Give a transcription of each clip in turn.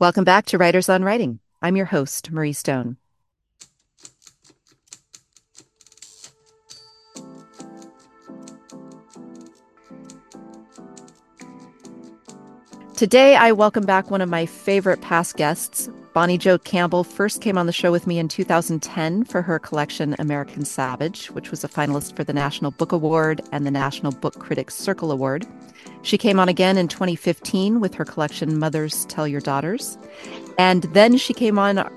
Welcome back to Writers on Writing. I'm your host, Marrie Stone. Today, I welcome back one of my favorite past guests. Bonnie Jo Campbell first came on the show with me in 2010 for her collection American Salvage, which was a finalist for the National Book Award and the National Book Critics Circle Award. She came on again in 2015 with her collection Mothers Tell Your Daughters. And then she came on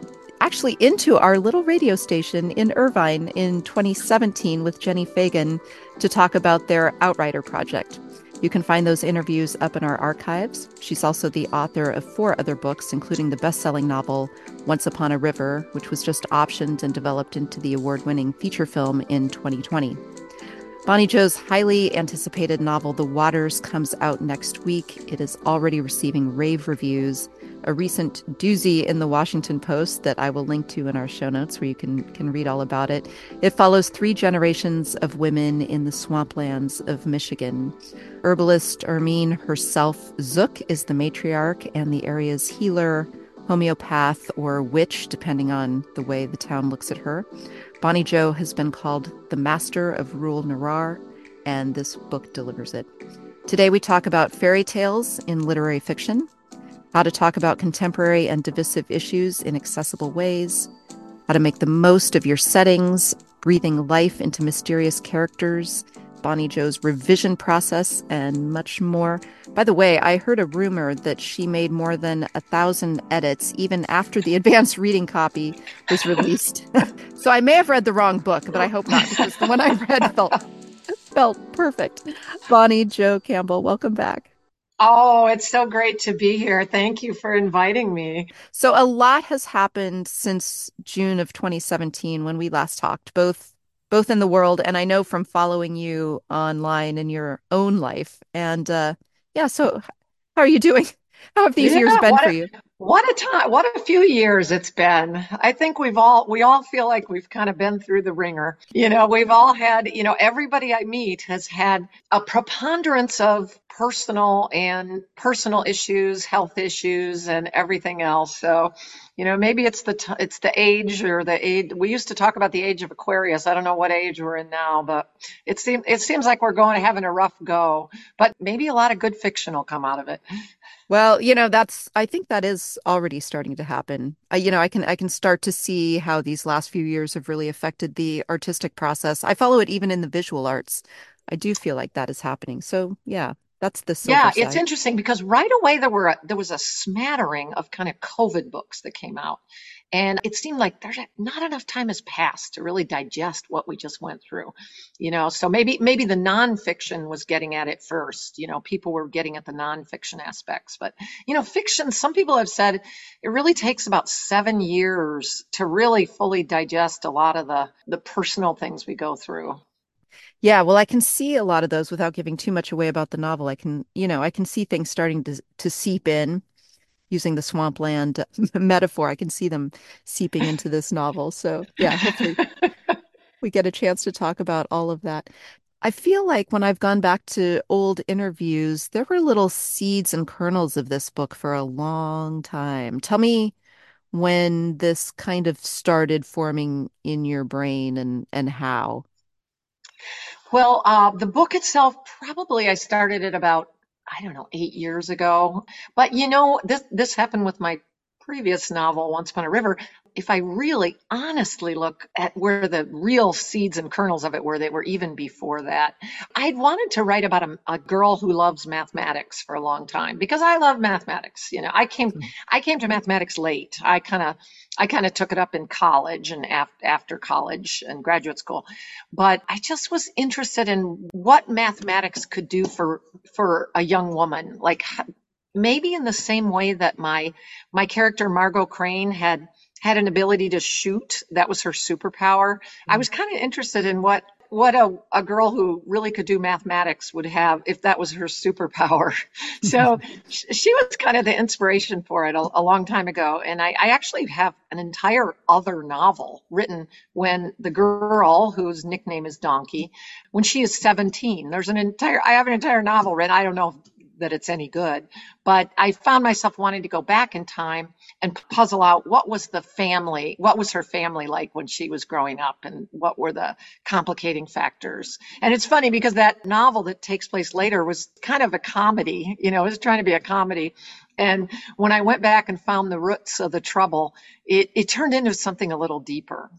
actually into our little radio station in Irvine in 2017 with Jenni Fagan to talk about their Outrider project. You can find those interviews up in our archives. She's also the author of four other books, including the best selling novel Once Upon a River, which was just optioned and developed into the award winning feature film in 2020. Bonnie Jo's highly anticipated novel, The Waters, comes out next week. It is already receiving rave reviews. A recent doozy in the Washington Post that I will link to in our show notes where you can, can read all about it. It follows three generations of women in the swamplands of Michigan. Herbalist Hermine herself, Zook, is the matriarch and the area's healer, homeopath, or witch, depending on the way the town looks at her. Bonnie Jo has been called the master of rural noir, and this book delivers it. Today, we talk about fairy tales in literary fiction, how to talk about contemporary and divisive issues in accessible ways, how to make the most of your settings, breathing life into mysterious characters, Bonnie Jo's revision process, and much more. By the way, I heard a rumor that she made more than a thousand edits even after the advanced reading copy was released. so I may have read the wrong book, but I hope not because the one I read felt felt perfect. Bonnie Jo Campbell, welcome back. Oh, it's so great to be here. Thank you for inviting me. So, a lot has happened since June of 2017 when we last talked, both both in the world and I know from following you online in your own life. And uh, yeah, so how are you doing? How have these yeah, years been for a, you? What a time! What a few years it's been. I think we've all we all feel like we've kind of been through the ringer. You know, we've all had. You know, everybody I meet has had a preponderance of personal and personal issues, health issues, and everything else. So you know maybe it's the t- it's the age or the age we used to talk about the age of aquarius. I don't know what age we're in now but it seems it seems like we're going having a rough go but maybe a lot of good fiction will come out of it. Well you know that's i think that is already starting to happen. I, you know i can i can start to see how these last few years have really affected the artistic process. I follow it even in the visual arts. I do feel like that is happening. So yeah that's the yeah. Side. It's interesting because right away there were a, there was a smattering of kind of COVID books that came out, and it seemed like there's not enough time has passed to really digest what we just went through, you know. So maybe maybe the nonfiction was getting at it first. You know, people were getting at the nonfiction aspects, but you know, fiction. Some people have said it really takes about seven years to really fully digest a lot of the the personal things we go through. Yeah, well, I can see a lot of those without giving too much away about the novel. I can, you know, I can see things starting to to seep in using the swampland metaphor. I can see them seeping into this novel. So, yeah, hopefully we get a chance to talk about all of that. I feel like when I've gone back to old interviews, there were little seeds and kernels of this book for a long time. Tell me when this kind of started forming in your brain and and how. Well, uh, the book itself, probably I started it about, I don't know, eight years ago. But you know, this this happened with my previous novel, Once Upon a River if I really honestly look at where the real seeds and kernels of it were, they were even before that. I'd wanted to write about a, a girl who loves mathematics for a long time because I love mathematics. You know, I came, hmm. I came to mathematics late. I kind of, I kind of took it up in college and af- after college and graduate school, but I just was interested in what mathematics could do for for a young woman, like maybe in the same way that my my character Margo Crane had had an ability to shoot. That was her superpower. I was mm. kind of interested in what what a, a girl who really could do mathematics would have if that was her superpower. so she was kind of the inspiration for it a, a long time ago. And I, I, actually have an entire other novel written when the girl, whose nickname is Donkey, when she is 17, there's an entire, I have an entire novel written. I don't know that it's any good. But I found myself wanting to go back in time and puzzle out what was the family, what was her family like when she was growing up, and what were the complicating factors. And it's funny because that novel that takes place later was kind of a comedy, you know, it was trying to be a comedy. And when I went back and found the roots of the trouble, it, it turned into something a little deeper.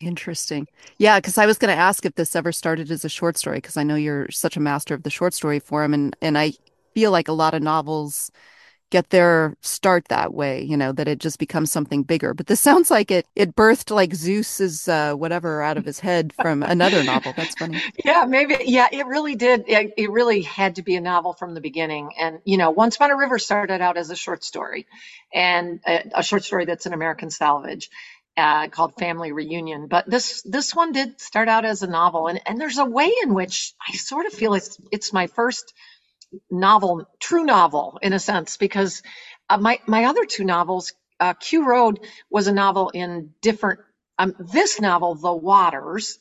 Interesting. Yeah, because I was going to ask if this ever started as a short story, because I know you're such a master of the short story form, and and I feel like a lot of novels get their start that way, you know, that it just becomes something bigger. But this sounds like it it birthed like Zeus's uh, whatever out of his head from another novel. That's funny. Yeah, maybe. Yeah, it really did. It, it really had to be a novel from the beginning. And you know, Once Upon a River started out as a short story, and a, a short story that's an American salvage uh, called Family Reunion. But this this one did start out as a novel, and and there's a way in which I sort of feel it's it's my first novel, true novel in a sense, because uh, my my other two novels, uh, Q Road was a novel in different. Um, this novel, The Waters,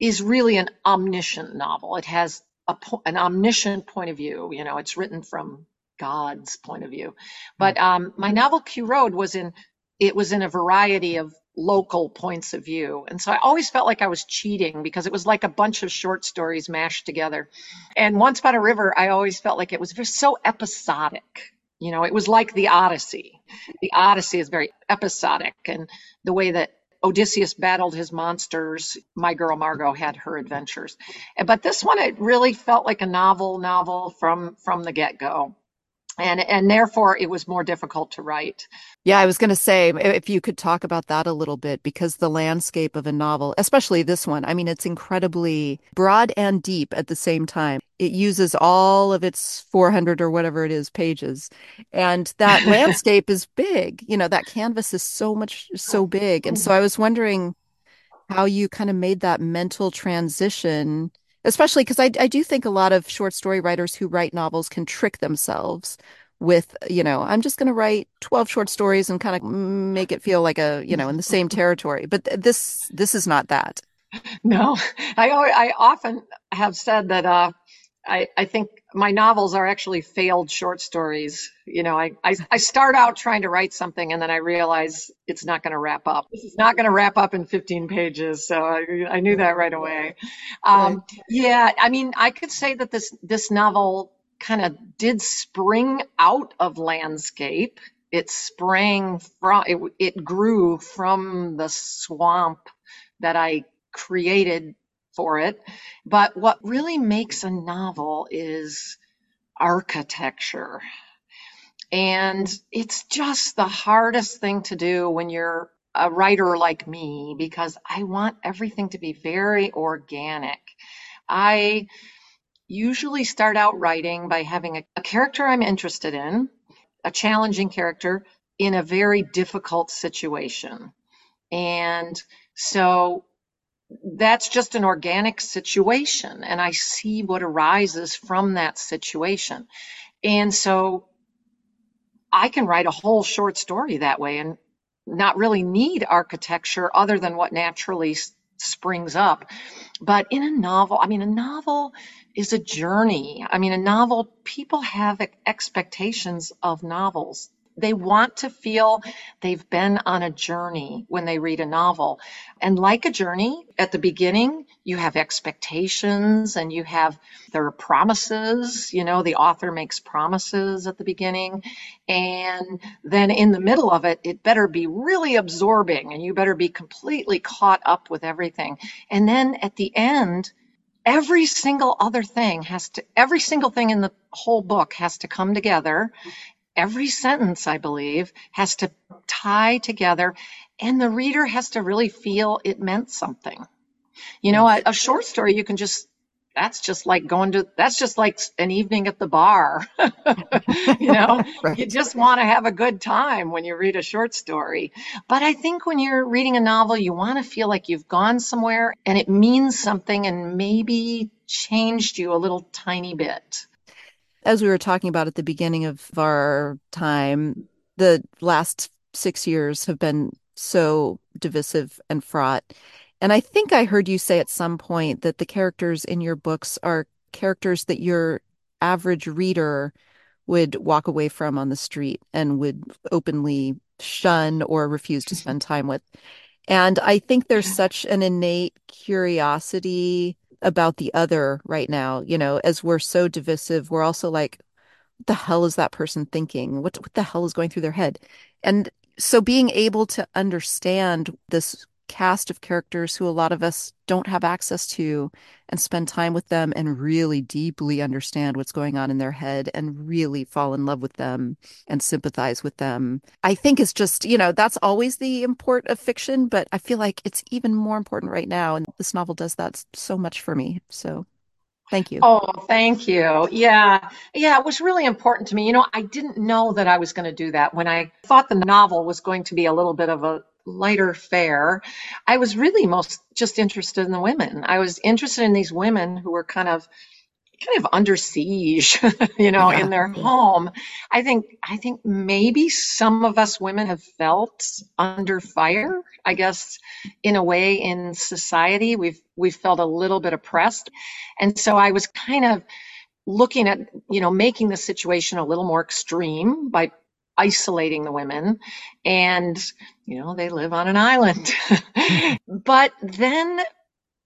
is really an omniscient novel. It has a an omniscient point of view. You know, it's written from God's point of view. But um, my novel Q Road was in it was in a variety of local points of view. And so I always felt like I was cheating because it was like a bunch of short stories mashed together. And Once Upon a River, I always felt like it was just so episodic. You know, it was like the Odyssey. The Odyssey is very episodic, and the way that Odysseus battled his monsters, my girl Margo had her adventures. But this one, it really felt like a novel, novel from from the get go and and therefore it was more difficult to write. Yeah, I was going to say if you could talk about that a little bit because the landscape of a novel, especially this one, I mean it's incredibly broad and deep at the same time. It uses all of its 400 or whatever it is pages. And that landscape is big. You know, that canvas is so much so big. And so I was wondering how you kind of made that mental transition especially because I, I do think a lot of short story writers who write novels can trick themselves with you know i'm just going to write 12 short stories and kind of make it feel like a you know in the same territory. But this this is not that. No. I i often have said that uh I, I think my novels are actually failed short stories. You know, I, I, I start out trying to write something and then I realize it's not going to wrap up. This is not going to wrap up in 15 pages. So I, I knew that right away. Um. Yeah, I mean, I could say that this, this novel kind of did spring out of landscape. It sprang from, it, it grew from the swamp that I created for it. But what really makes a novel is architecture. And it's just the hardest thing to do when you're a writer like me because I want everything to be very organic. I usually start out writing by having a, a, character I'm interested in, a challenging character in a very difficult situation. And so that's just an organic situation and I see what arises from that situation. And so I can write a whole short story that way and not really need architecture other than what naturally springs up. But in a novel, I mean, a novel is a journey. I mean, a novel, people have expectations of novels. They want to feel they've been on a journey when they read a novel. And like a journey, at the beginning, you have expectations and you have there are promises, you know, the author makes promises at the beginning. And then in the middle of it, it better be really absorbing and you better be completely caught up with everything. And then at the end, every single other thing has to every single thing in the whole book has to come together every sentence, I believe, has to tie together, and the reader has to really feel it meant something. You know, a, a short story, you can just that's just like going to that's just like an evening at the bar you know right. you just want to have a good time when you read a short story but i think when you're reading a novel you want to feel like you've gone somewhere and it means something and maybe changed you a little tiny bit as we were talking about at the beginning of our time, the last six years have been so divisive and fraught. And I think I heard you say at some point that the characters in your books are characters that you're average reader would walk away from on the street and would openly shun or refuse to spend time with. And I think there's such an innate curiosity about the other right now. You know, as we're so divisive, we're also like, what the hell is that person thinking? What what the hell is going through their head? And so being able to understand this cast of characters who a lot of us don't have access to and spend time with them and really deeply understand what's going on in their head and really fall in love with them and sympathize with them. I think is just, you know, that's always the import of fiction, but I feel like it's even more important right now. And this novel does that so much for me. So Thank you. Oh, thank you. Yeah. Yeah, it was really important to me. You know, I didn't know that I was going to do that when I thought the novel was going to be a little bit of a lighter fare. I was really most just interested in the women. I was interested in these women who were kind of kind of under siege, you know, yeah. in their home. I think I think maybe some of us women have felt under fire, I guess in a way in society. We've we've felt a little bit oppressed. And so I was kind of looking at, you know, making the situation a little more extreme by isolating the women and you know they live on an island. But then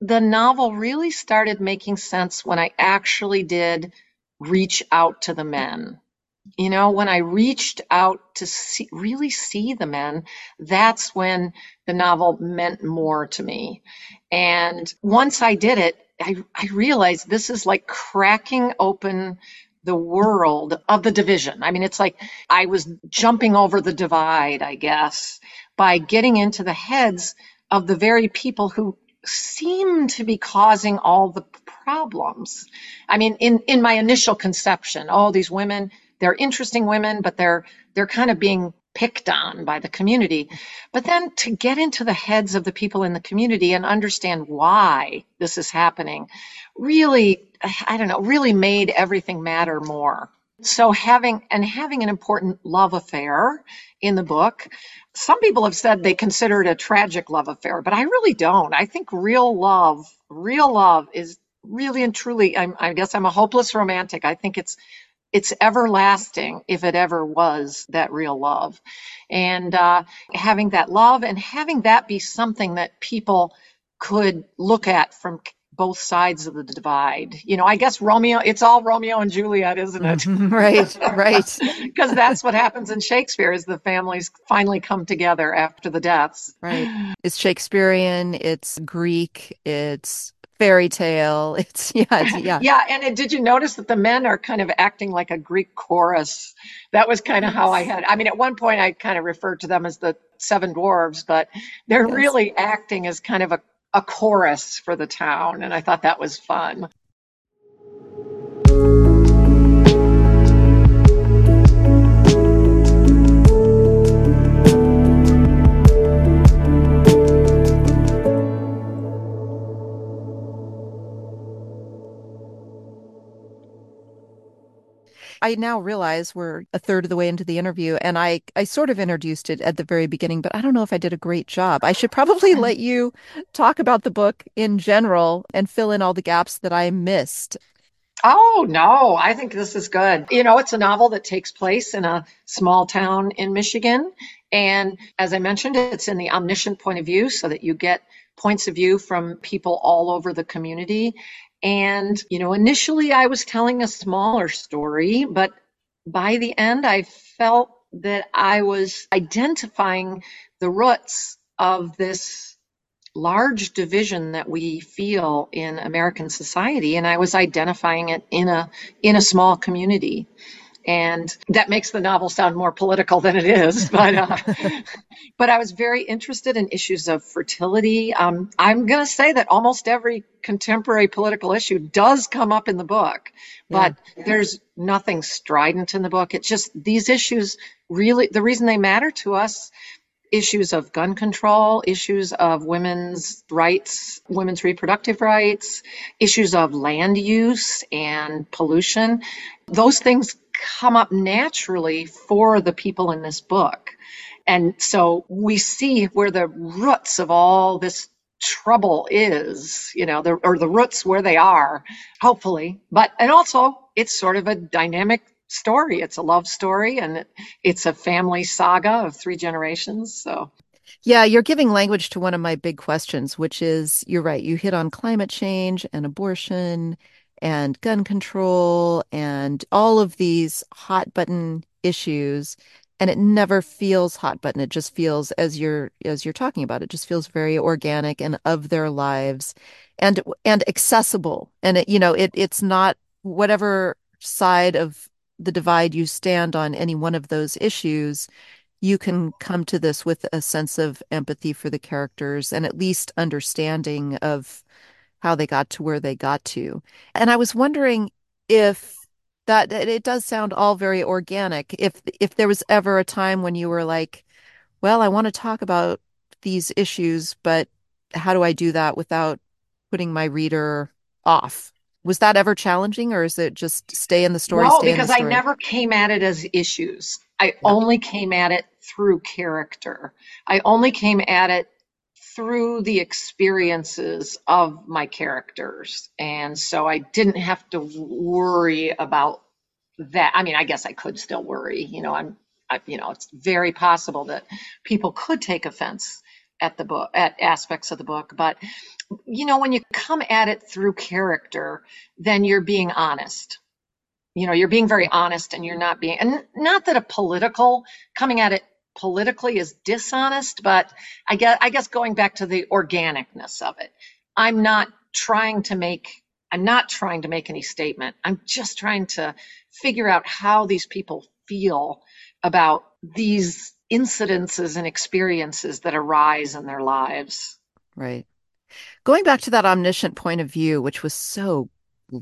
the novel really started making sense when i actually did reach out to the men. You know when i reached out to see, really see the men that's when the novel meant more to me. And once i did it i, I realized this is like cracking open the world of the division. I mean, it's like I was jumping over the divide, I guess, by getting into the heads of the very people who seem to be causing all the problems. I mean, in, in my initial conception, oh, these women, they're interesting women, but they're they're kind of being picked on by the community. But then to get into the heads of the people in the community and understand why this is happening really, I don't know, really made everything matter more. So having and having an important love affair in the book, some people have said they consider it a tragic love affair, but I really don't. I think real love, real love is really and truly I'm, i guess i'm a hopeless romantic i think it's it's everlasting if it ever was that real love. And uh, having that love and having that be something that people could look at from both sides of the divide. You know, I guess Romeo, it's all Romeo and Juliet, isn't it? right, right. Because that's what happens in Shakespeare is the families finally come together after the deaths. Right. It's Shakespearean, it's Greek, it's fairy tale. It's yeah, it's, yeah, yeah. And it, did you notice that the men are kind of acting like a Greek chorus? That was kind of how I had. I mean, at one point I kind of referred to them as the seven dwarves, but they're yes. really acting as kind of a a chorus for the town, and I thought that was fun. I now realize we're a third of the way into the interview and I I sort of introduced it at the very beginning, but I don't know if I did a great job. I should probably let you talk about the book in general and fill in all the gaps that I missed. Oh, no, I think this is good. You know, it's a novel that takes place in a small town in Michigan. And as I mentioned, it's in the omniscient point of view so that you get points of view from people all over the community. And, you know, initially I was telling a smaller story, but by the end I felt that I was identifying the roots of this large division that we feel in American society and I was identifying it in a in a small community and that makes the novel sound more political than it is. But uh, but I was very interested in issues of fertility. Um, I'm going to say that almost every contemporary political issue does come up in the book, but yeah. there's nothing strident in the book. It's just these issues really the reason they matter to us issues of gun control, issues of women's rights, women's reproductive rights, issues of land use and pollution. Those things come up naturally for the people in this book. And so we see where the roots of all this trouble is, you know, the, or the roots where they are, hopefully. But, and also it's sort of a dynamic story. It's a love story and it's a family saga of three generations. So, yeah, you're giving language to one of my big questions, which is you're right. You hit on climate change and abortion and gun control and all of these hot button issues and it never feels hot button. It just feels as you're as you're talking about it just feels very organic and of their lives and and accessible. And it, you know it it's not whatever side of the divide you stand on any one of those issues you can come to this with a sense of empathy for the characters and at least understanding of how they got to where they got to and i was wondering if that it does sound all very organic. If if there was ever a time when you were like, well, I want to talk about these issues, but how do I do that without putting my reader off? Was that ever challenging, or is it just stay in the story? No, because I never came at it as issues. I yeah. only came at it through character. I only came at it through the experiences of my characters. And so I didn't have to worry about that. I mean, I guess I could still worry. You know, I'm, I, you know, it's very possible that people could take offense at the book, at aspects of the book. But, you know, when you come at it through character, then you're being honest. You know, you're being very honest and you're not being, and not that a political coming at it politically is dishonest, but I guess I guess going back to the organicness of it. I'm not trying to make I'm not trying to make any statement. I'm just trying to figure out how these people feel about these incidences and experiences that arise in their lives. Right. Going back to that omniscient point of view, which was so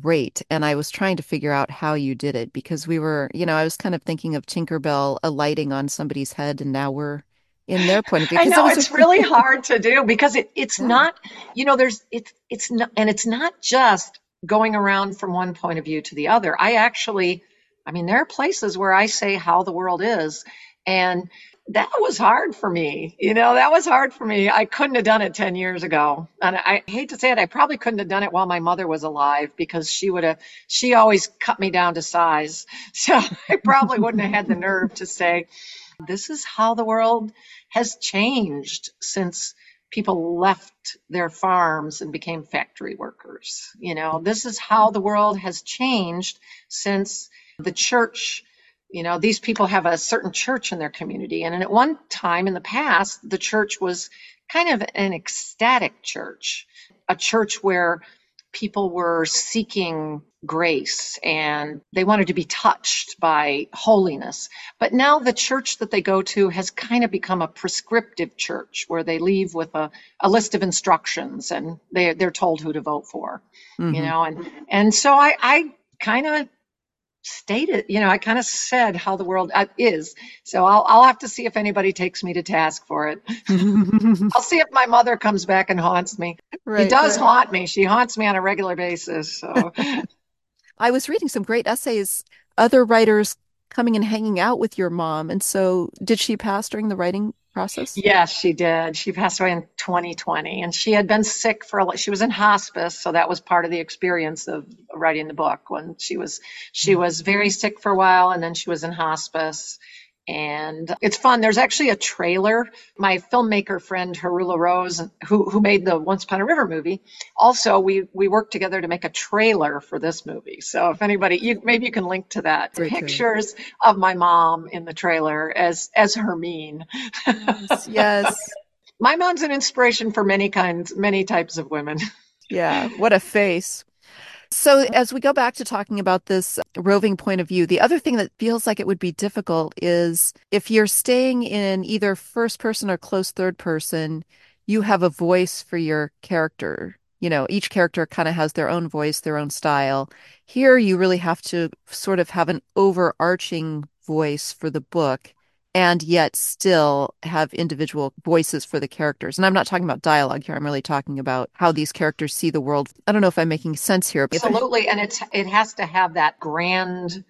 great. And I was trying to figure out how you did it because we were, you know, I was kind of thinking of Tinkerbell alighting on somebody's head, and now we're in their point of view. I know it's a- really hard to do because it, it's yeah. not, you know, there's it's it's not, and it's not just going around from one point of view to the other. I actually, I mean, there are places where I say how the world is, and that was hard for me. You know, that was hard for me. I couldn't have done it 10 years ago. And I hate to say it, I probably couldn't have done it while my mother was alive because she would have, she always cut me down to size. So I probably wouldn't have had the nerve to say, this is how the world has changed since people left their farms and became factory workers. You know, this is how the world has changed since the church you know, these people have a certain church in their community. And at one time in the past, the church was kind of an ecstatic church, a church where people were seeking grace and they wanted to be touched by holiness. But now the church that they go to has kind of become a prescriptive church where they leave with a, a list of instructions and they, they're told who to vote for, mm-hmm. you know, and, and so I, I kind of stated, you know, I kind of said how the world uh, is. So I'll, I'll have to see if anybody takes me to task for it. I'll see if my mother comes back and haunts me. Right, she does right. haunt me. She haunts me on a regular basis. So I was reading some great essays, other writers coming and hanging out with your mom. And so did she pass during the writing process? Yes, she did. She passed away in 2020 and she had been sick for a she was in hospice, so that was part of the experience of writing the book when she was she mm-hmm. was very sick for a while and then she was in hospice and it's fun. There's actually a trailer. My filmmaker friend Haroula Rose, who who made the Once Upon a River movie, also we we worked together to make a trailer for this movie. So if anybody, you maybe you can link to that. Great Pictures trailer. of my mom in the trailer as as Hermine. Yes. yes. my mom's an inspiration for many kinds, many types of women. Yeah. What a face. So, as we go back to talking about this roving point of view, the other thing that feels like it would be difficult is if you're staying in either first person or close third person, you have a voice for your character. You know, each character kind of has their own voice, their own style. Here, you really have to sort of have an overarching voice for the book and yet still have individual voices for the characters. And I'm not talking about dialogue here. I'm really talking about how these characters see the world. I don't know if I'm making sense here. Absolutely. And it's it has to have that grand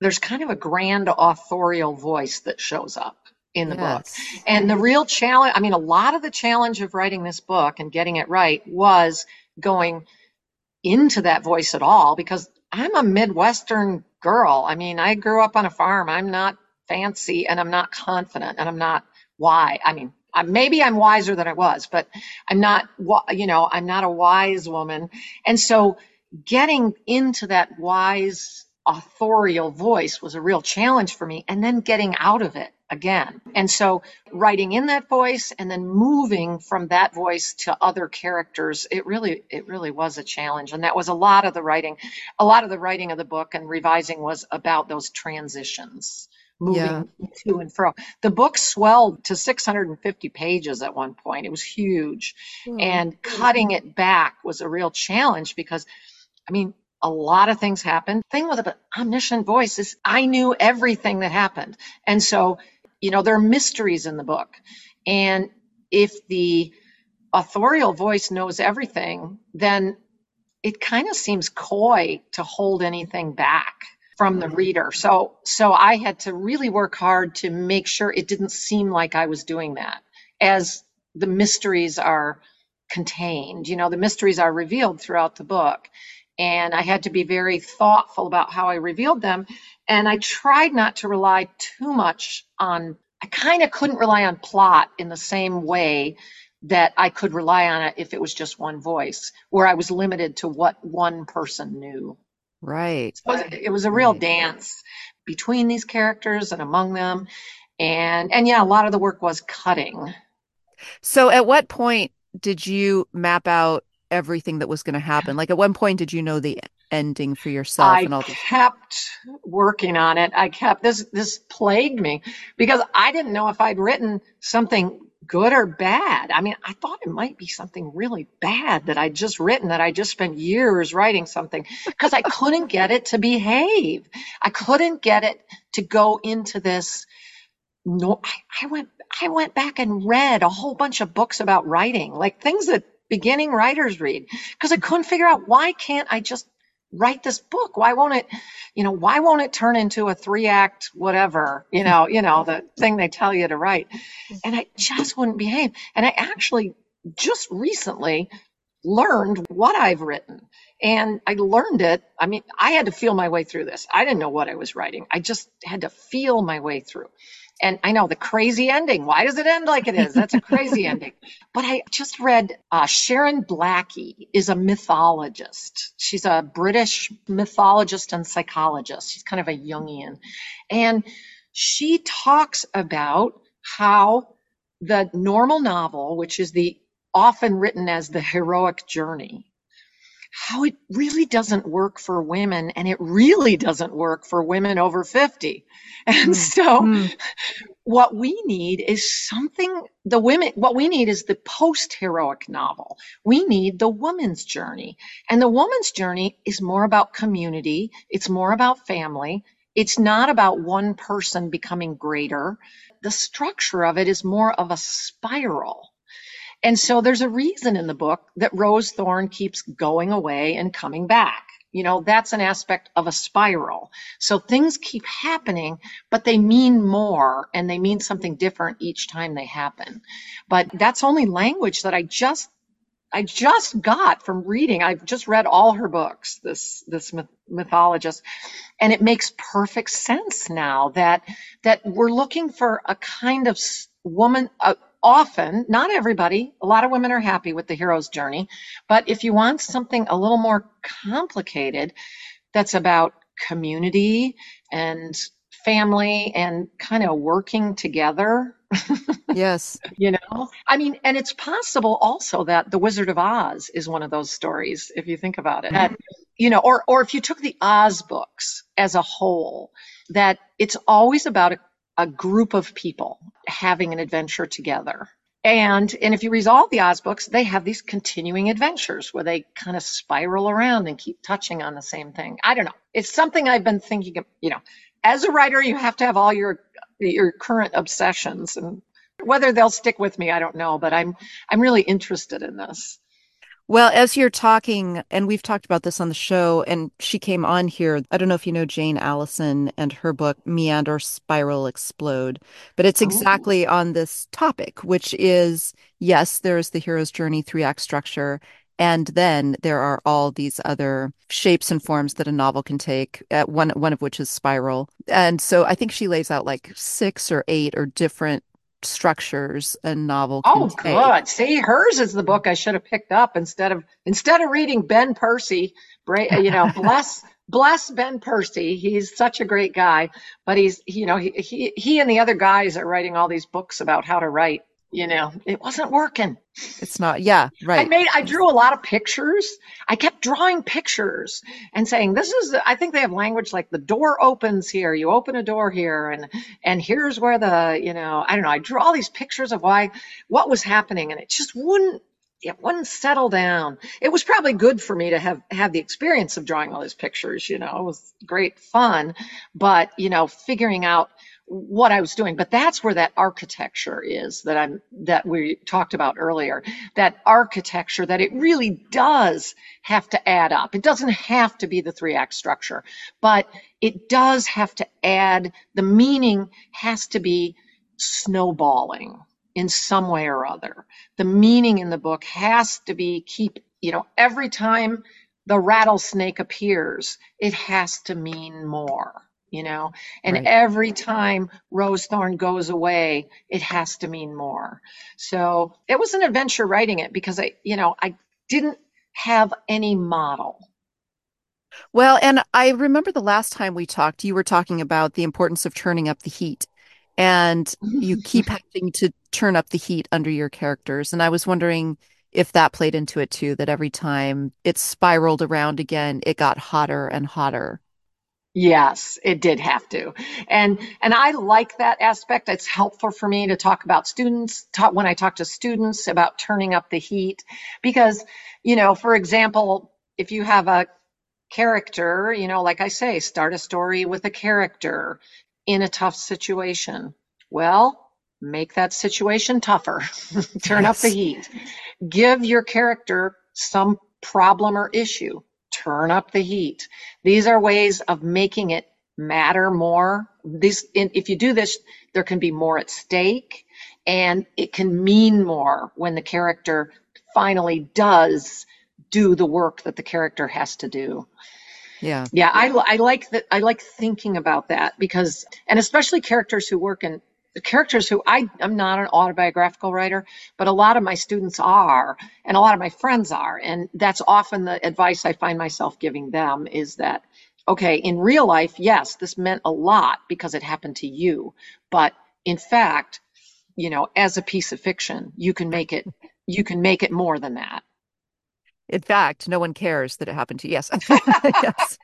there's kind of a grand authorial voice that shows up. in the Yes. book. And the real challenge, I mean, a lot of the challenge of writing this book and getting it right was going into that voice at all because I'm a Midwestern girl. I mean, I grew up on a farm. I'm not fancy and I'm not confident and I'm not why. I mean, I, maybe I'm wiser than I was, but I'm not, you know, I'm not a wise woman. And so getting into that wise authorial voice was a real challenge for me and then getting out of it again. And so writing in that voice and then moving from that voice to other characters, it really it really was a challenge. And that was a lot of the writing. A lot of the writing of the book and revising was about those transitions. Moving to and fro. The book swelled to 650 pages at one point. It was huge. Oh. And cutting it back was a real challenge because, I mean, a lot of things happened. Thing with an omniscient voice is I knew everything that happened. And so, you know, there are mysteries in the book. And if the authorial voice knows everything, then it kind of seems coy to hold anything back from the reader. So so I had to really work hard to make sure it didn't seem like I was doing that as the mysteries are contained. You know, the mysteries are revealed throughout the book. And I had to be very thoughtful about how I revealed them. And I tried not to rely too much on, I kind of couldn't rely on plot in the same way that I could rely on it if it was just one voice, where I was limited to what one person knew. Right. So it was- it was a real Right. dance between these characters and among them. And and yeah, a lot of the work was cutting. So at what point did you map out everything that was going to happen? Like at one point did you know the ending for yourself I and all this? kept working on it. I kept this this plagued me because I didn't know if I'd written something good or bad. I mean, I thought it might be something really bad that I'd just written that I just spent years writing something because I couldn't get it to behave. I couldn't get it to go into this no I, I went I went back and read a whole bunch of books about writing, like things that beginning writers read, because I couldn't figure out why can't I just write this book? Why won't it, you know, why won't it turn into a three act whatever, you know, you know, the thing they tell you to write. And I just wouldn't behave. And I actually just recently learned what I've written. And I learned it. I mean, I had to feel my way through this. I didn't know what I was writing. I just had to feel my way through. And I know the crazy ending. Why does it end like it is? That's a crazy ending. But I just read uh, Sharon Blackie is a mythologist. She's a British mythologist and psychologist. She's kind of a Jungian. And she talks about how the normal novel, which is the often written as the heroic journey, how it really doesn't work for women and it really doesn't work for women over 50. And Mm. so Mm. what we need is something the women what we need is the post heroic novel we need the woman's journey and the woman's journey is more about community it's more about family it's not about one person becoming greater the structure of it is more of a spiral and so there's a reason in the book that Rose Thorn keeps going away and coming back. You know, that's an aspect of a spiral. So things keep happening, but they mean more and they mean something different each time they happen. But that's only language that I just I just got from reading. I've just read all her books, this this myth- mythologist, and it makes perfect sense now that that we're looking for a kind of woman. Uh, often, not everybody. A lot of women are happy with the hero's journey, but if you want something a little more complicated, that's about community and family and kind of working together Yes. you know i mean and it's possible also that the wizard of oz is one of those stories if you think about it mm-hmm. that you know or or if you took the oz books as a whole that it's always about a, a group of people having an adventure together. And and if you all the oz books they have these continuing adventures where they kind of spiral around and keep touching on the same thing. I don't know. It's something i've been thinking of you know as a writer you have to have all your your current obsessions and whether they'll stick with me i don't know but i'm i'm really interested in this Well, as you're talking, and we've talked about this on the show, and she came on here. I don't know if you know Jane Alison and her book, Meander, Spiral, Explode, but it's Oh, exactly on this topic, which is yes, there's the hero's journey three act structure. And then there are all these other shapes and forms that a novel can take, uh, one, one of which is spiral. And so I think she lays out like six or eight or different structures and novel oh, take. good. See, hers is the book I should have picked up instead of instead of reading Ben Percy. Uh, you know, bless bless Ben Percy. He's such a great guy, but he's you know he he he and the other guys are writing all these books about how to write. You know, it wasn't working. It's not, yeah, Right. I made, I drew a lot of pictures. I kept drawing pictures and saying, this is, I think they have language like the door opens here. You open a door here and, and here's where the, you know, I don't know. I drew all these pictures of why, what was happening and it just wouldn't, it wouldn't settle down. It was probably good for me to have, have the experience of drawing all these pictures, you know, it was great fun, but, you know, figuring out what I was doing. But that's where that architecture is that I'm, that we talked about earlier that architecture that it really does have to add up. It doesn't have to be the three act structure, but it does have to add the meaning has to be snowballing in some way or other. The meaning in the book has to be keep, you know, every time the rattlesnake appears, it has to mean more. You know, and Right. every time Rose Thorn goes away, it has to mean more. So it was an adventure writing it because I, you know, I didn't have any model. Well, and I remember the last time we talked, you were talking about the importance of turning up the heat, and you keep having to turn up the heat under your characters. And I was wondering if that played into it too, that every time it spiraled around again, it got hotter and hotter. Yes, it did have to. And and I like that aspect. It's helpful for me to talk about students, talk when I talk to students about turning up the heat because, you know, for example, if you have a character, you know, like I say, start a story with a character in a tough situation. Well, make that situation tougher. Turn up the Yes. heat. Give your character some problem or issue. Turn up the heat. These are ways of making it matter more. These, if you do this, there can be more at stake and it can mean more when the character finally does do the work that the character has to do. Yeah. Yeah, I, I like that. I like thinking about that because, and especially characters who work in characters who I, I'm not an autobiographical writer, but a lot of my students are, and a lot of my friends are. And that's often the advice I find myself giving them is that, okay, in real life, yes, this meant a lot because it happened to you. But in fact, you know, as a piece of fiction, you can make it, you can make it more than that. In fact, no one cares that it happened to you. Yes. Yes.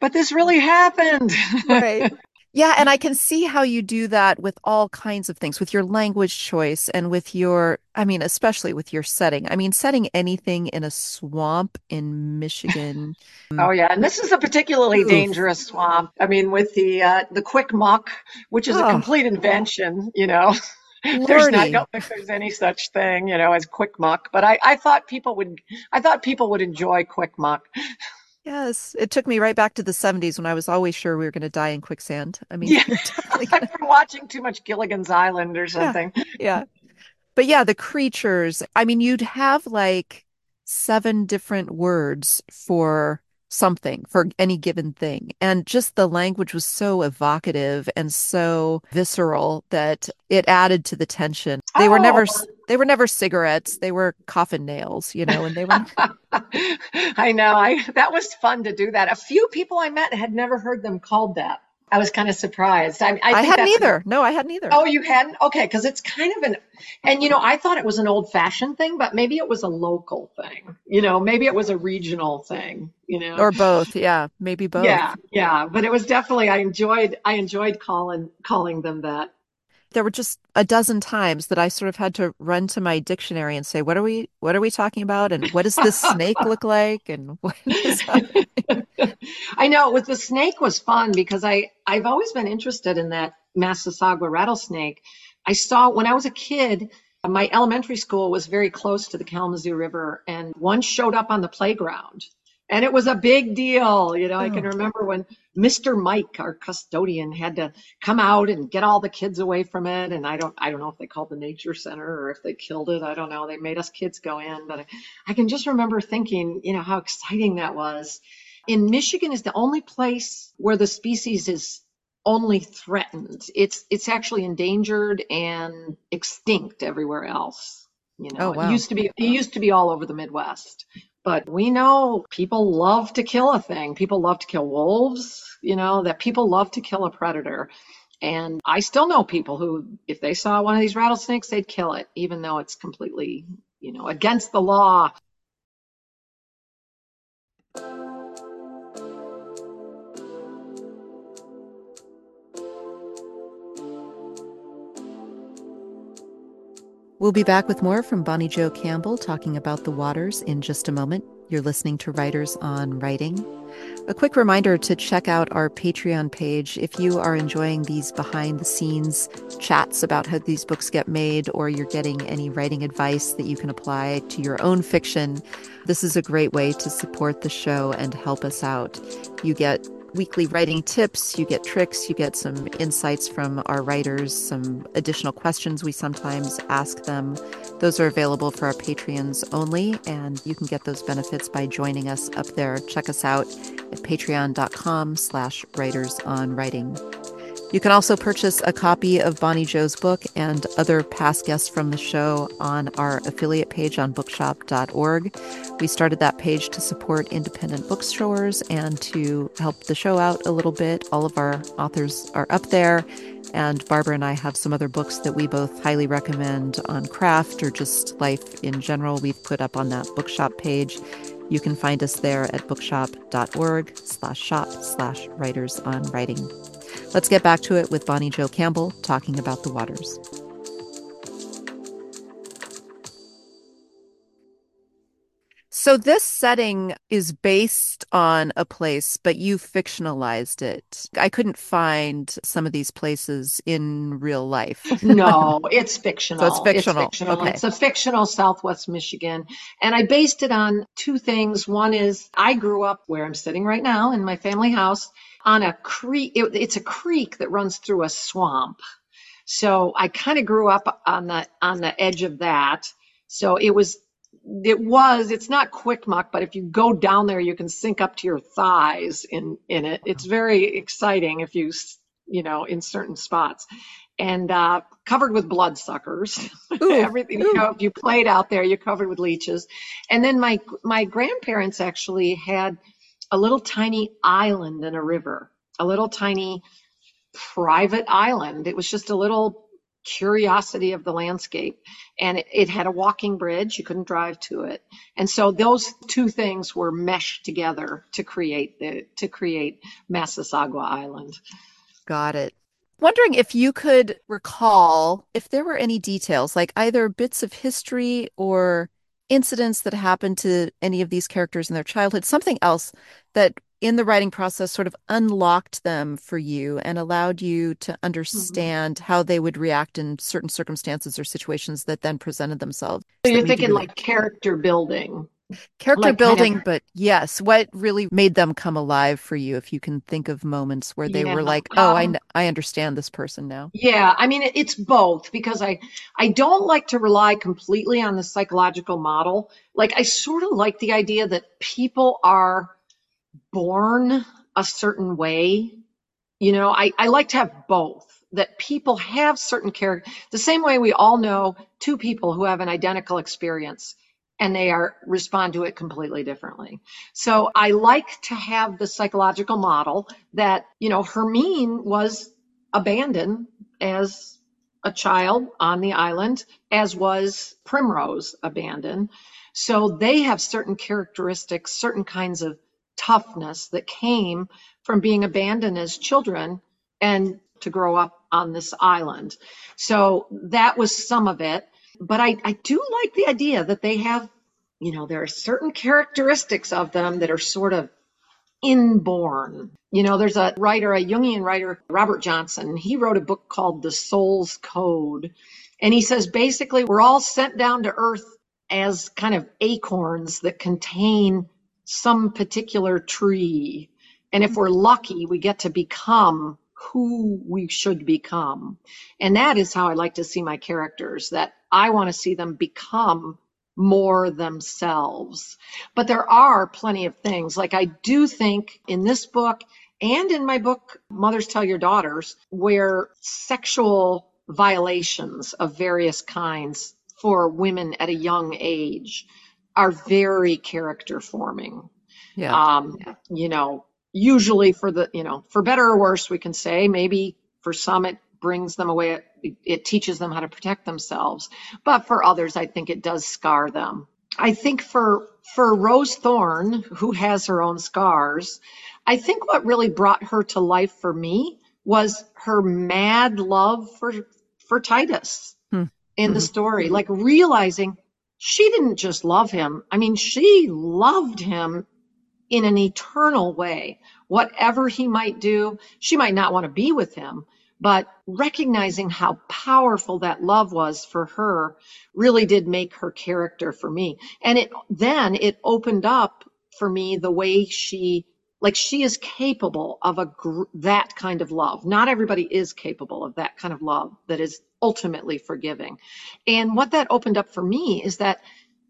but this really happened. Right. Yeah, and I can see how you do that with all kinds of things, with your language choice and with your, I mean, especially with your setting. I mean, setting anything in a swamp in Michigan. Oh yeah, and this is a particularly Oof. dangerous swamp. I mean, with the uh, the quick muck, which is a Oh, complete invention, you know. There's not, I don't think there's any such thing, you know, as quick muck. But I, I thought people would, I thought people would enjoy quick muck. Yes, it took me right back to the 70s when I was always sure we were going to die in quicksand. I mean, Yeah, I've been watching too much Gilligan's Island or yeah, something. yeah. But yeah, the creatures, I mean, you'd have like seven different words for something, for any given thing. And just the language was so evocative and so visceral that it added to the tension. They were Oh, never they were never cigarettes, they were coffin nails, you know, and they were I know. I that was fun to do that. A few people I met had never heard them called that. I was kind of surprised. I, I I hadn't either. No, I hadn't either. Oh, you hadn't? Okay, because it's kind of an, and you know, I thought it was an old-fashioned thing, but maybe it was a local thing. You know, maybe it was a regional thing, you know. Or both. Yeah, maybe both. Yeah, yeah, but it was definitely I enjoyed I enjoyed calling calling them that. There were just a dozen times that I sort of had to run to my dictionary and say, what are we what are we talking about? And what does this snake look like? And what is? I know with the snake was fun because I I've always been interested in that Massasauga rattlesnake. I saw when I was a kid, My elementary school was very close to the Kalamazoo River, and one showed up on the playground. And it was a big deal. You know, oh. I can oh. remember when Mr. Mike, our custodian, had to come out and get all the kids away from it. And I don't, I don't know if they called the nature center or if they killed it. I don't know. They made us kids go in, but I, I can just remember thinking, you know, how exciting that was. In Michigan is the only place where the species is only threatened. It's it's actually endangered and extinct everywhere else. You know, oh, wow. it used to be it used to be all over the Midwest. But we know people love to kill a thing. People love to kill wolves, you know, that people love to kill a predator. And I still know people who, if they saw one of these rattlesnakes, they'd kill it, even though it's completely, you know, against the law. We'll be back with more from Bonnie Jo Campbell talking about the waters in just a moment. You're listening to Writers on Writing. A quick reminder to check out our Patreon page if you are enjoying these behind the scenes chats about how these books get made, or you're getting any writing advice that you can apply to your own fiction. This is a great way to support the show and help us out. You get weekly writing tips, you get tricks, you get some insights from our writers, some additional questions we sometimes ask them. Those are available for our Patreons only, and you can get those benefits by joining us up there. Check us out at patreon.com slash writers on writing. You can also purchase a copy of Bonnie Jo's book and other past guests from the show on our affiliate page on bookshop.org. We started that page to support independent bookstores and to help the show out a little bit. All of our authors are up there, and Barbara and I have some other books that we both highly recommend on craft or just life in general. We've put up on that bookshop page. You can find us there at bookshop.org slash shop slash writers on writing. Let's get back to it with Bonnie Jo Campbell talking about the waters. So this setting is based on a place, but you fictionalized it. I couldn't find some of these places in real life. no, it's fictional. So it's fictional. It's fictional. Okay. It's a fictional Southwest Michigan. And I based it on two things. One is I grew up where I'm sitting right now in my family house on a creek. It, it's a creek that runs through a swamp. So I kind of grew up on the on the edge of that. So it was it was it's not quick muck but if you go down there you can sink up to your thighs in in it it's very exciting if you you know in certain spots and uh, covered with bloodsuckers everything you know if you played out there you're covered with leeches and then my my grandparents actually had a little tiny island in a river, a little tiny private island. It was just a little curiosity of the landscape. And it, it, had a walking bridge. You couldn't drive to it. And so those two things were meshed together to create the to create Massasauga Island. Got it. Wondering if you could recall if there were any details, like either bits of history or incidents that happened to any of these characters in their childhood, something else that in the writing process sort of unlocked them for you and allowed you to mm-hmm. understand mm-hmm. how they would react in certain circumstances or situations that then presented themselves. So you're thinking like character building. Character like building, kind of... but yes, what really made them come alive for you? If you can think of moments where they yeah. were like, "Oh, um, I I understand this person now." Yeah, I mean it's both because I I don't like to rely completely on the psychological model. Like I sort of like the idea that people are born a certain way. You know, I I like to have both. That people have certain character, the same way we all know two people who have an identical experience and they are respond to it completely differently. So I like to have the psychological model that, you know, Hermine was abandoned as a child on the island, as was Primrose abandoned. So they have certain characteristics, certain kinds of toughness that came from being abandoned as children and to grow up on this island. So that was some of it. But I, I do like the idea that they have, you know, there are certain characteristics of them that are sort of inborn. You know, there's a writer, a Jungian writer, Robert Johnson. He wrote a book called The Soul's Code. And he says basically we're all sent down to earth as kind of acorns that contain some particular tree. And if we're lucky, we get to become who we should become. And that is how I like to see my characters, that I want to see them become more themselves. But there are plenty of things. Like I do think in this book and in my book, Mothers Tell Your Daughters, where sexual violations of various kinds for women at a young age are very character forming. Yeah. Um, you know, usually for the, you know, for better or worse, we can say maybe for some it brings them away, it, teaches them how to protect themselves. But for others, I think it does scar them. I think for for Rose Thorn, who has her own scars, I think what really brought her to life for me was her mad love for for Titus hmm. in the mm-hmm. story, like realizing she didn't just love him. I mean, she loved him in an eternal way. Whatever he might do, she might not want to be with him, but recognizing how powerful that love was for her really did make her character for me. And it then it opened up for me the way she like she is capable of a that kind of love. Not everybody is capable of that kind of love that is ultimately forgiving. And what that opened up for me is that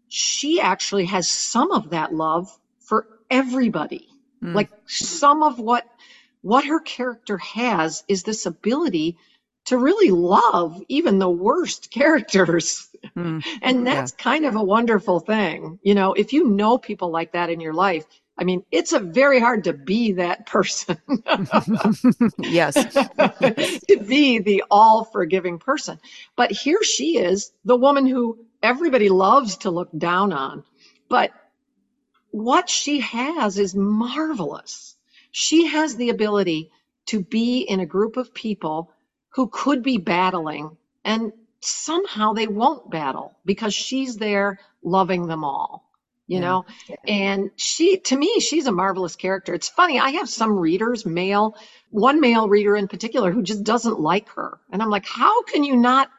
she actually has some of that love for everybody. Mm. Like some of what what her character has is this ability to really love even the worst characters. Mm. and that's yeah. kind of a wonderful thing. You know, if you know people like that in your life, I mean, it's a very hard to be that person. yes. to be the all forgiving person. But here she is, the woman who everybody loves to look down on. But what she has is marvelous. She has the ability to be in a group of people who could be battling and somehow they won't battle because she's there loving them all you yeah. know? And she to me she's a marvelous character. It's funny i have some readers male one male reader in particular who just doesn't like her. And i'm like how can you not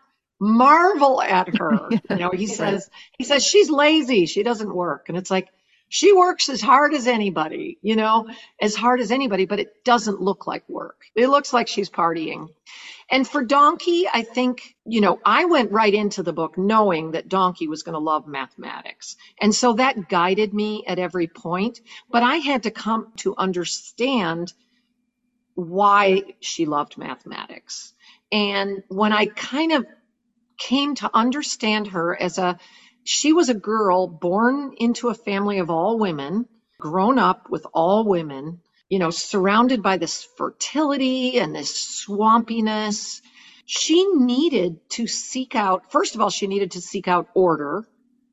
marvel at her? You know he says he says she's lazy. She doesn't work. And it's like she works as hard as anybody, you know, as hard as anybody, but it doesn't look like work. It looks like she's partying. And for Donkey, I think, you know, I went right into the book knowing that Donkey was going to love mathematics. And so that guided me at every point, but I had to come to understand why she loved mathematics. And when I kind of came to understand her as a she was a girl born into a family of all women, grown up with all women, you know, surrounded by this fertility and this swampiness. She needed to seek out, first of all, she needed to seek out order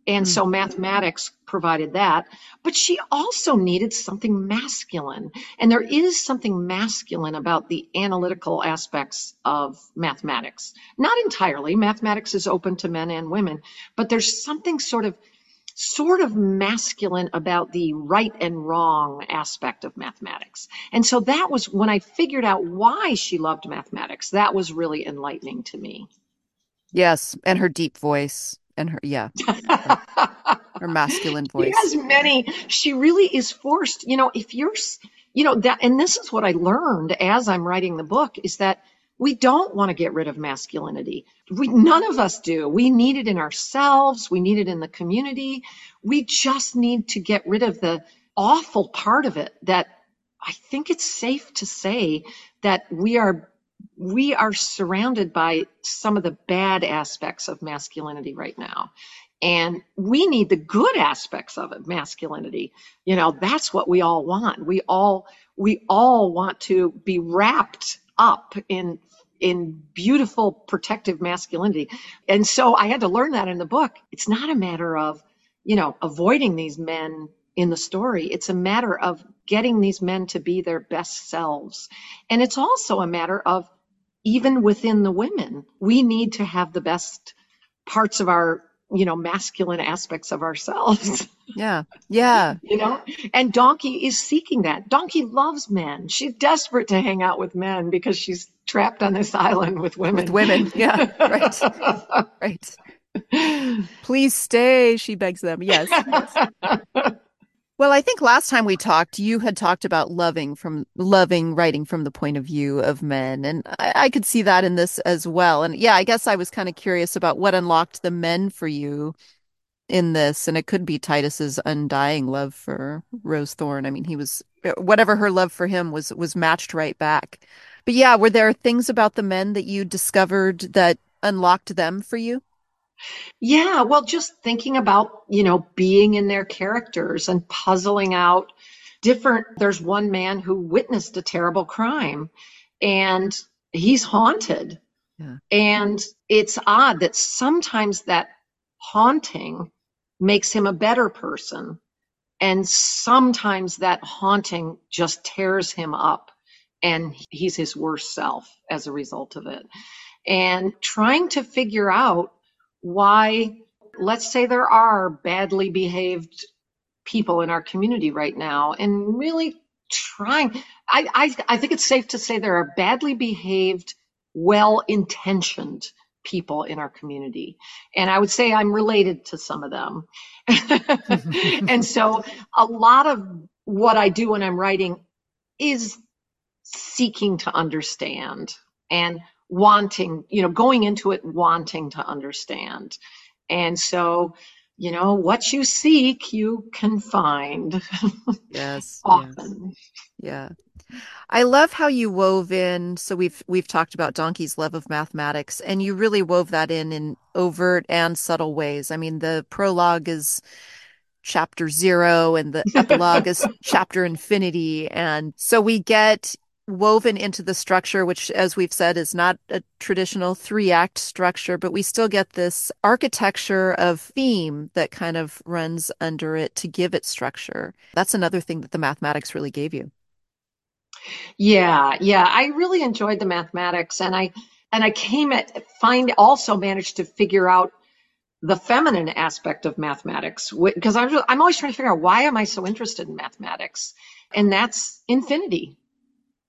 and so mm-hmm. mathematics provided that. But she also needed something masculine. And there is something masculine about the analytical aspects of mathematics. Not entirely. Mathematics is open to men and women, but there's something sort of sort of masculine about the right and wrong aspect of mathematics. And so that was when I figured out why she loved mathematics. That was really enlightening to me. Yes, and her deep voice and her yeah. Her masculine voice. she has many. She really is forced you know if you're you know that and this is what i learned as i'm writing the book is that we don't want to get rid of masculinity. We none of us do. We need it in ourselves. We need it in the community. We just need to get rid of the awful part of it that i think it's safe to say that we are we are surrounded by some of the bad aspects of masculinity right now. And we need the good aspects of it, masculinity. You know, that's what we all want. We all we all want to be wrapped up in in beautiful protective masculinity. And so I had to learn that in the book. It's not a matter of, you know, avoiding these men in the story. It's a matter of getting these men to be their best selves. And it's also a matter of even within the women, we need to have the best parts of our you know, masculine aspects of ourselves. Yeah. Yeah. you know, and Donkey is seeking that. Donkey loves men. She's desperate to hang out with men because she's trapped on this island with women. With women. Yeah. Right. right. Please stay, she begs them. Yes. yes. Well, I think last time we talked, you had talked about loving from loving writing from the point of view of men. And I, I could see that in this as well. And yeah, I guess I was kind of curious about what unlocked the men for you in this. And it could be Titus's undying love for Rose Thorn. I mean, he was uh, whatever her love for him was was matched right back. But yeah, were there things about the men that you discovered that unlocked them for you? Yeah, well, just thinking about, you know, being in their characters and puzzling out different. There's one man who witnessed a terrible crime and he's haunted. Yeah. And it's odd that sometimes that haunting makes him a better person. And sometimes that haunting just tears him up and he's his worst self as a result of it. And trying to figure out why, let's say there are badly behaved people in our community right now, and really trying. I, I, I think it's safe to say there are badly behaved, well intentioned people in our community. And I would say I'm related to some of them. and so a lot of what I do when I'm writing is seeking to understand and wanting, you know, going into it wanting to understand. And so, you know, what you seek, you can find. Yes. Often. Yes. Yeah. I love how you wove in so we've we've talked about Donkey's love of mathematics and you really wove that in in overt and subtle ways. I mean, the prologue is chapter 0 and the epilogue is chapter infinity and so we get woven into the structure, which, as we've said, is not a traditional three act structure, but we still get this architecture of theme that kind of runs under it to give it structure. That's another thing that the mathematics really gave you. Yeah, yeah, I really enjoyed the mathematics, and I and I came at find also managed to figure out the feminine aspect of mathematics because I'm I'm always trying to figure out why am I so interested in mathematics, and that's infinity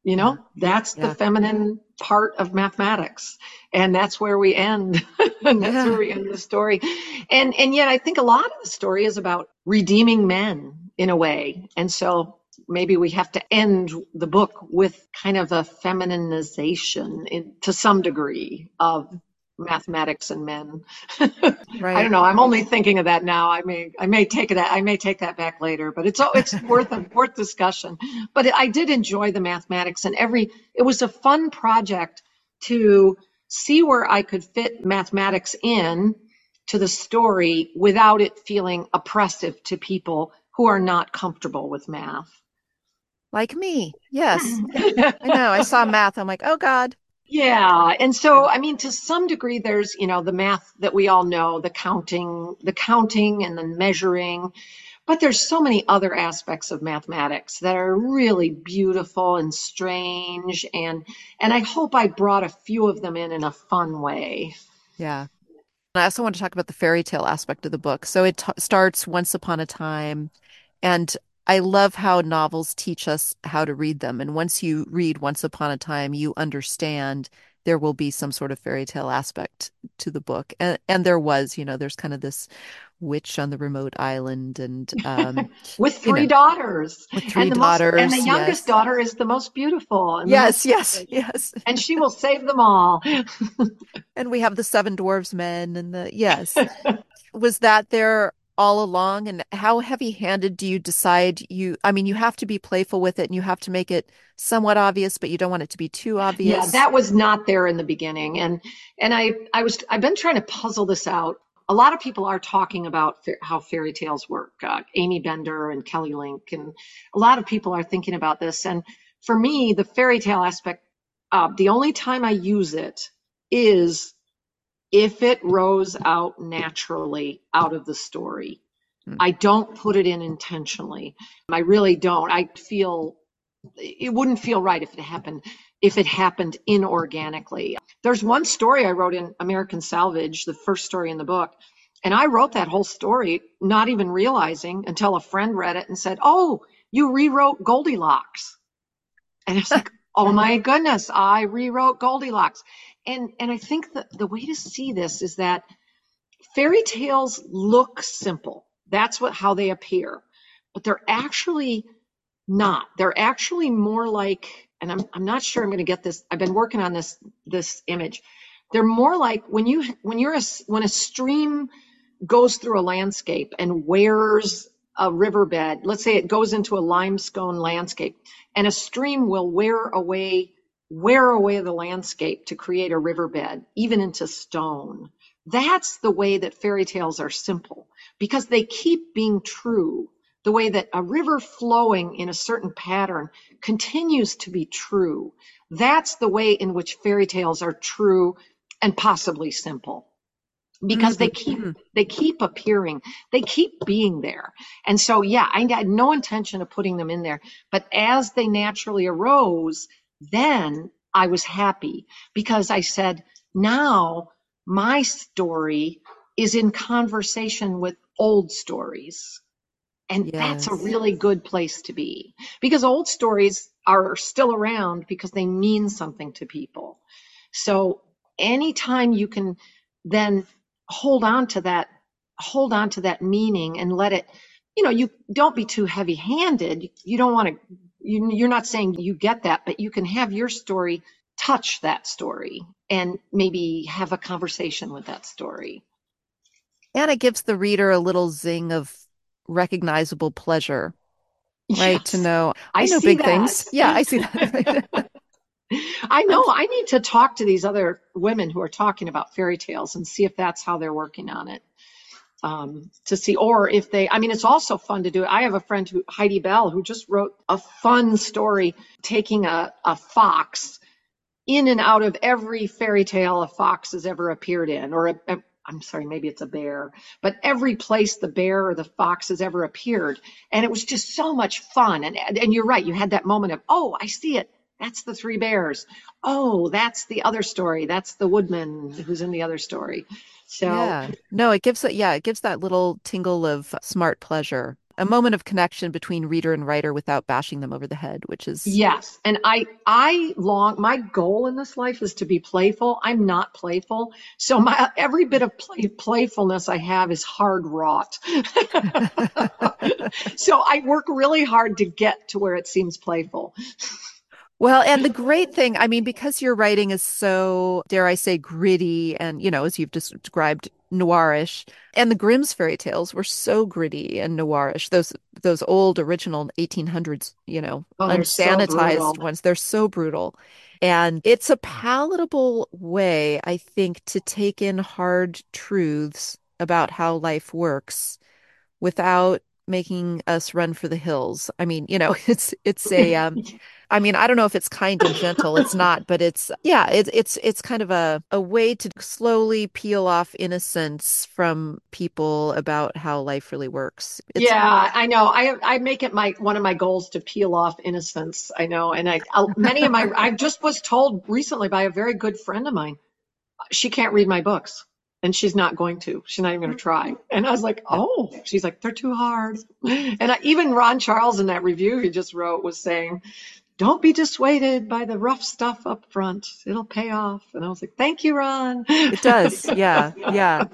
you know, that's the feminine part of mathematics. And that's where we end. and that's where we end the story. And and yet I think a lot of the story is about redeeming men in a way. And so maybe we have to end the book with kind of a feminization in, to some degree of mathematics and men. right. I don't know. I'm only thinking of that now. I may I may take that I may take that back later, but it's it's worth a worth discussion. But I did enjoy the mathematics and every it was a fun project to see where I could fit mathematics in to the story without it feeling oppressive to people who are not comfortable with math. Like me. Yes. I know. I saw math. I'm like, "Oh god." Yeah. And so, I mean, to some degree, there's, you know, the math that we all know, the counting, the counting and the measuring. But there's so many other aspects of mathematics that are really beautiful and strange. And, and I hope I brought a few of them in in a fun way. Yeah. And I also want to talk about the fairy tale aspect of the book. So it t- starts once upon a time, and I love how novels teach us how to read them. And once you read Once Upon a Time, you understand there will be some sort of fairy tale aspect to the book. And, and there was, you know, there's kind of this witch on the remote island and um, with three you know, daughters. With three and daughters. Most, and the youngest yes. daughter is the most beautiful. yes, yes, yes. And she will save them all. and we have the seven dwarves men and the yes. was that there all along? And how heavy handed do you decide you i mean you have to be playful with it and you have to make it somewhat obvious but you don't want it to be too obvious? yeah that was not there in the beginning. And and i i was i've been trying to puzzle this out. A lot of people are talking about how fairy tales work uh, aimee bender and kelly link and a lot of people are thinking about this. And for me the fairy tale aspect uh, the only time i use it is if it rose out naturally out of the story. Hmm. I don't put it in intentionally. I really don't. I feel it wouldn't feel right if it happened if it happened inorganically. There's one story I wrote in American Salvage, the first story in the book, And I wrote that whole story, not even realizing until a friend read it and said, Oh, you rewrote Goldilocks. And I was like, Oh my goodness, I rewrote Goldilocks. And and I think that the way to see this is that fairy tales look simple. That's what how they appear. But they're actually not. They're actually more like, and I'm I'm not sure I'm going to get this. I've been working on this this image. They're more like when you when you're a when a stream goes through a landscape and wears a riverbed. Let's say it goes into a limestone landscape, and a stream will wear away wear away the landscape to create a riverbed, even into stone. That's the way that fairy tales are simple because they keep being true. The way that a river flowing in a certain pattern continues to be true. That's the way in which fairy tales are true and possibly simple because they keep Mm-hmm. they keep appearing they keep being there and so yeah i had no intention of putting them in there but as they naturally arose then i was happy because i said now my story is in conversation with old stories. And that's a Yes. really good place to be because old stories are still around because they mean something to people. So anytime you can then hold on to that hold on to that meaning and let it you know you don't be too heavy handed you don't want to you, you're not saying you get that but you can have your story touch that story and maybe have a conversation with that story And it gives the reader a little zing of recognizable pleasure, right? To know i, I know see big that things. Yeah, I see that. I know I need to talk to these other women who are talking about fairy tales and see if that's how they're working on it. Um, to see, or if they, I mean, it's also fun to do. I have a friend who, Heidi Bell, who just wrote a fun story taking a, a fox in and out of every fairy tale a fox has ever appeared in, or a, a, I'm sorry, maybe it's a bear, but every place the bear or the fox has ever appeared. And it was just so much fun. And, and you're right, you had that moment of, oh, I see it. That's the three bears. Oh, that's the other story. That's the woodman who's in the other story. So, Yeah. No, it gives it, yeah, it gives that little tingle of smart pleasure, a moment of connection between reader and writer without bashing them over the head, which is, yes. And I, I long, my goal in this life is to be playful. I'm not playful. So my, every bit of play, playfulness I have is hard wrought. so I work really hard to get to where it seems playful. Well, and the great thing, I mean, because your writing is so, dare I say, gritty and, you know, as you've described, noirish, and the Grimm's fairy tales were so gritty and noirish. Those those old original 1800s, you know, Oh, they're so unsanitized ones, they're so brutal. And it's a palatable way, I think, to take in hard truths about how life works without making us run for the hills. I mean, you know, it's it's a um I mean, I don't know if it's kind and gentle. It's not, but it's yeah, it's it's it's kind of a a way to slowly peel off innocence from people about how life really works. It's Yeah, I know. I I make it my one of my goals to peel off innocence. I know, and I I'll, many of my I just was told recently by a very good friend of mine she can't read my books and she's not going to. She's not even going to try. And I was like, oh, she's like they're too hard. And I, even Ron Charles in that review he just wrote was saying, don't be dissuaded by the rough stuff up front. It'll pay off. And I was like, thank you, Ron. it does. Yeah. Yeah.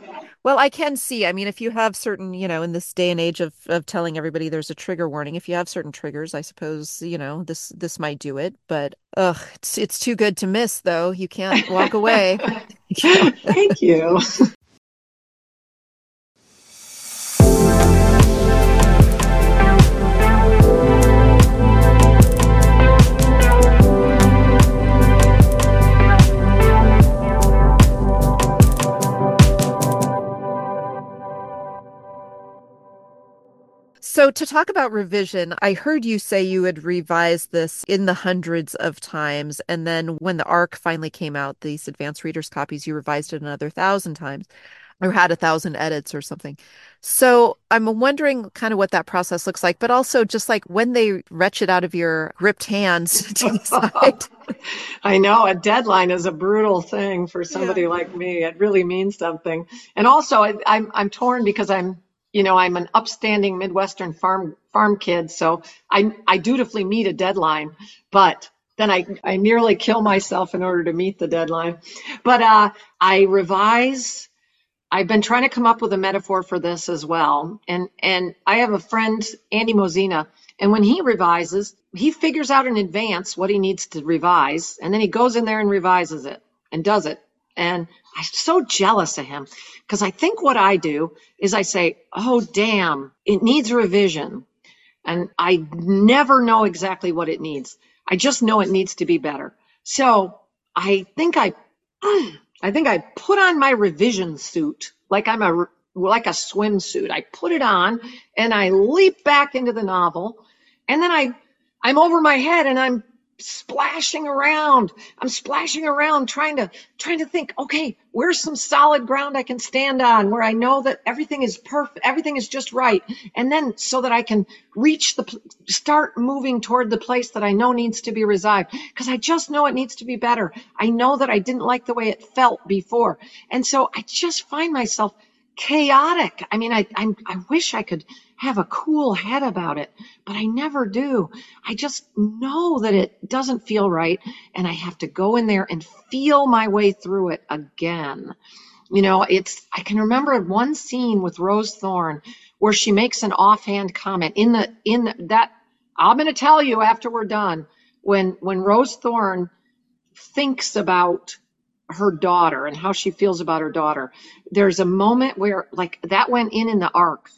Well, I can see. I mean, if you have certain, you know, in this day and age of of telling everybody there's a trigger warning, if you have certain triggers, I suppose, you know, this this might do it. But ugh, it's it's too good to miss, though. You can't walk away. Thank you. So, to talk about revision, I heard you say you had revised this in the hundreds of times. And then when the ARC finally came out, these advanced readers copies, you revised it another thousand times. or had a thousand edits or something. So I'm wondering kind of what that process looks like, but also just like when they retch it out of your gripped hands to decide. I know a deadline is a brutal thing for somebody yeah. like me. It really means something. And also I, I'm, I'm torn because I'm, you know, I'm an upstanding Midwestern farm, farm kid. So I, I dutifully meet a deadline, but then I, I nearly kill myself in order to meet the deadline. But uh, I revise I've been trying to come up with a metaphor for this as well. And and I have a friend, Andy Mozina, and when he revises, he figures out in advance what he needs to revise, and then he goes in there and revises it and does it. And I'm so jealous of him because I think what I do is I say, "Oh damn, it needs revision." And I never know exactly what it needs. I just know it needs to be better. So I think I I think I put on my revision suit like I'm a like a swimsuit. I put it on and I leap back into the novel and then I I'm over my head and I'm splashing around. I'm splashing around trying to trying to think, okay, where's some solid ground I can stand on where I know that everything is perfect, everything is just right. And then so that I can reach the start moving toward the place that I know needs to be revived because I just know it needs to be better. I know that I didn't like the way it felt before. And so I just find myself chaotic. I mean, I, I, I wish I could have a cool head about it, but I never do. I just know that it doesn't feel right, and I have to go in there and feel my way through it again. You know, it's I can remember one scene with Rose Thorn where she makes an offhand comment in the in the, that I'm going to tell you after we're done when when Rose Thorn thinks about her daughter and how she feels about her daughter. There's a moment where like that went in in the arc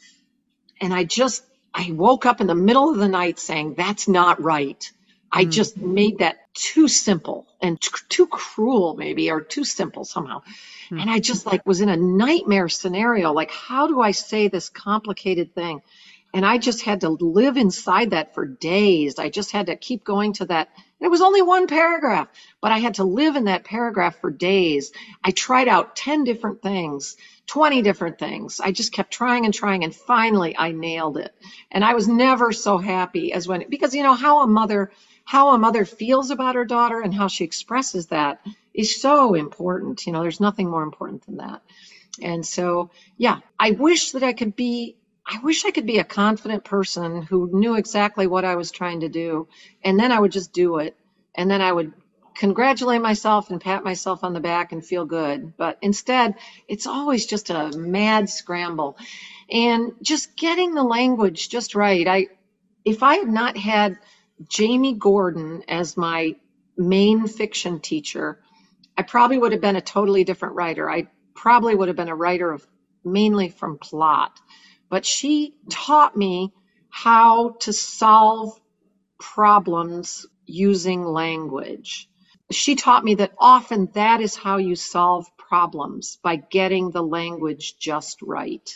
and I just I woke up in the middle of the night saying that's not right. I mm. just made that too simple and t- too cruel maybe or too simple somehow. Mm. And I just like was in a nightmare scenario like how do I say this complicated thing? And I just had to live inside that for days. I just had to keep going to that it was only one paragraph, but I had to live in that paragraph for days. I tried out 10 different things, 20 different things. I just kept trying and trying, and finally I nailed it. And I was never so happy as when, because you know how a mother, how a mother feels about her daughter and how she expresses that is so important. You know, there's nothing more important than that. And so, yeah, I wish that I could be I wish I could be a confident person who knew exactly what I was trying to do, and then I would just do it, and then I would congratulate myself and pat myself on the back and feel good. But instead, it's always just a mad scramble. And just getting the language just right. I if I had not had Jaimy Gordon as my main fiction teacher, I probably would have been a totally different writer. I probably would have been a writer of mainly from plot but she taught me how to solve problems using language. She taught me that often that is how you solve problems by getting the language just right.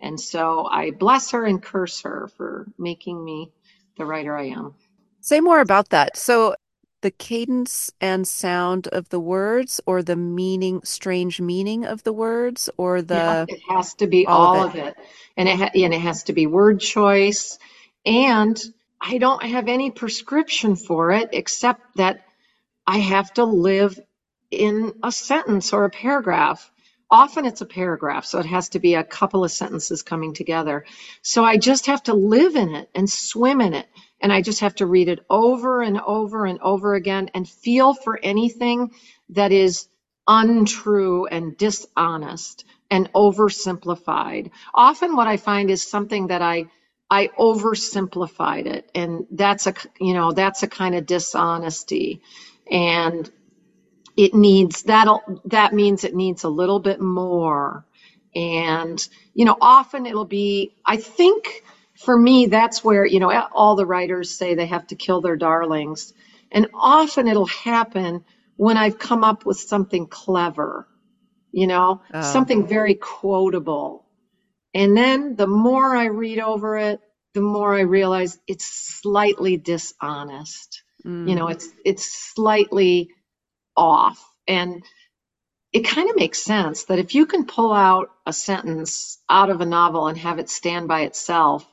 And so I bless her and curse her for making me the writer I am. Say more about that. So the cadence and sound of the words or the meaning strange meaning of the words or the yeah, it has to be all, all of, it. of, it. and it ha- and it has to be word choice and I don't have any prescription for it except that I have to live in a sentence or a paragraph. Often it's a paragraph so it has to be a couple of sentences coming together. So I just have to live in it and swim in it and I just have to read it over and over and over again and feel for anything that is untrue and dishonest and oversimplified. Often what I find is something that I I oversimplified it and that's a you know that's a kind of dishonesty and it needs that'll that means it needs a little bit more and you know often it'll be I think for me, that's where, you know, all the writers say they have to kill their darlings. And often it'll happen when I've come up with something clever, you know, oh. something very quotable. And then the more I read over it, the more I realize it's slightly dishonest. Mm. You know, it's it's slightly off. And it kind of makes sense that if you can pull out a sentence out of a novel and have it stand by itself,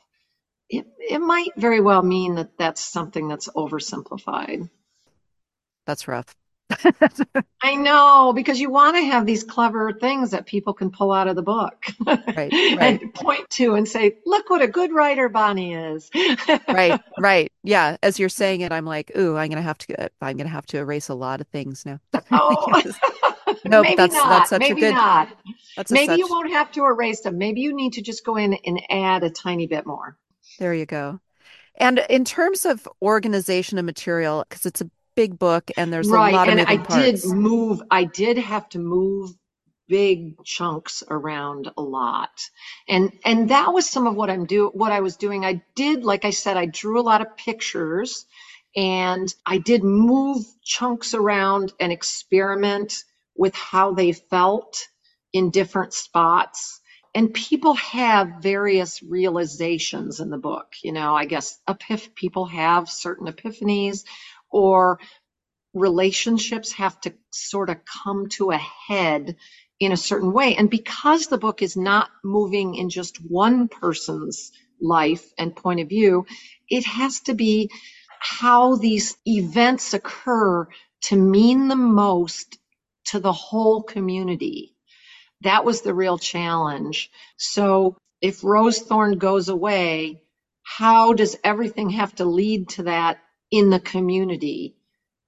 it, it might very well mean that that's something that's oversimplified. That's rough. I know, because you want to have these clever things that people can pull out of the book Right, right, and point to and say, look what a good writer Bonnie is. right, right. Yeah, as you're saying it, I'm like, ooh, I'm gonna have to I'm gonna have to erase a lot of things now. Oh. Nope, maybe that's not. that's such a Maybe good not. that's a Maybe you won't have to erase them. Maybe you need to just go in and add a tiny bit more. there you go. And in terms of organization of material, because it's a big book and there's a Right. lot of And I moving did move, I did have to move big chunks around a lot. And and that was some of what I'm do what I was doing. I did, like I said, I drew a lot of pictures and I did move chunks around and experiment with how they felt in different spots. And people have various realizations in the book. You know, I guess epiph people have certain epiphanies or relationships have to sort of come to a head in a certain way. And because the book is not moving in just one person's life and point of view, it has to be how these events occur to mean the most to the whole community. That was the real challenge. So if Rose Thorn goes away, how does everything have to lead to that in the community?